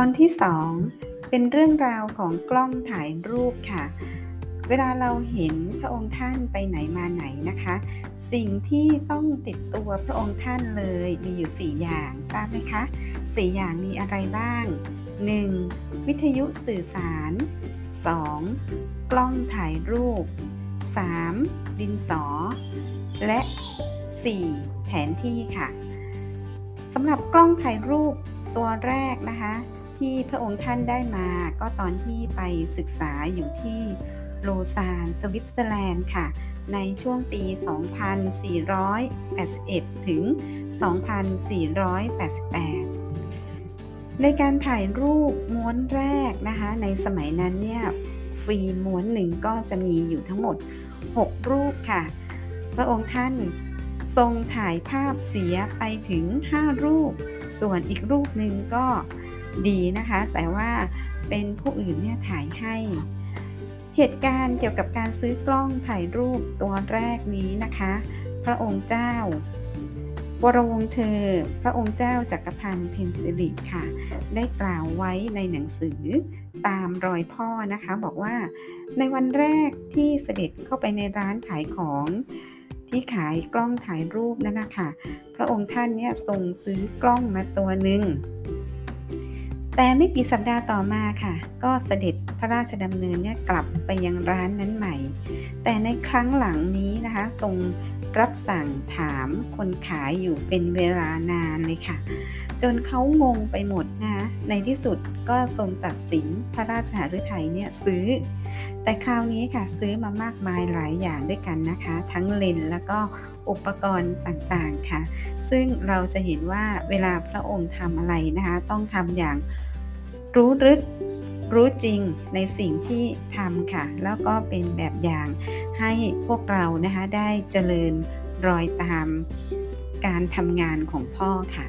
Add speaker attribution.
Speaker 1: ตอนที่ 2 เป็นเรื่องราวของกล้องถ่ายรูปค่ะ เวลาเราเห็นพระองค์ท่านไปไหนมาไหนนะคะ สิ่งที่ต้องติดตัวพระองค์ท่านเลยมีอยู่ 4 อย่างทราบไหมคะ4อย่างมีอะไรบ้าง 1. วิทยุสื่อสาร 2. กล้องถ่ายรูป 3. ดินสอ และ 4. แผนที่ค่ะสำหรับกล้องถ่ายรูปตัวแรกนะคะ ที่พระองค์ท่านได้มาก็ตอนที่ไปศึกษาอยู่ที่โลซานสวิตเซอร์แลนด์ค่ะ ในช่วงปี 2481 ถึง 2488 ในการถ่ายรูปม้วนแรกนะคะ ในสมัยนั้นเนี่ยฟิล์มม้วนหนึ่งก็จะมีอยู่ทั้งหมด 6 รูปค่ะ พระองค์ท่านทรงถ่ายภาพเสียไปถึง 5 รูป ส่วนอีกรูปหนึ่งก็ ดีนะคะ แต่ว่าเป็นผู้อื่นเนี่ยถ่ายให้ เหตุการณ์เกี่ยวกับการซื้อกล้องถ่ายรูปตัวแรกนี้นะคะ พระองค์เจ้าวรวงเธอ พระองค์เจ้าจักรพันธ์เพนซิลิค่ะ ได้กล่าวไว้ในหนังสือตามรอยพ่อนะคะ บอกว่าในวันแรกที่เสด็จเข้าไปในร้านขายของที่ขายกล้องถ่ายรูปนั่นนะคะพระองค์ท่านเนี่ยทรงซื้อกล้องมาตัวหนึ่ง แต่ไม่กี่สัปดาห์ต่อมาค่ะ ก็เสด็จพระราชดำเนินเนี่ยกลับไปยังร้านนั้นใหม่ แต่ในครั้งหลังนี้นะคะทรง รับสั่งถามคนขายอยู่เป็นเวลานานเลยค่ะ จนเขางงไปหมดนะ ในที่สุดก็ทรงตัดสินพระราชหฤทัยเนี่ยซื้อ แต่คราวนี้ค่ะซื้อมามากมายหลายอย่างด้วยกันนะคะ ทั้งเลนแล้วก็อุปกรณ์ต่างๆค่ะ ซึ่งเราจะเห็นว่าเวลาพระองค์ทำอะไรนะคะ ต้องทำอย่างรู้ลึก รู้จริงในสิ่งที่ทำค่ะ แล้วก็เป็นแบบอย่างให้พวกเรานะคะได้เจริญรอยตามการทำงานของพ่อค่ะ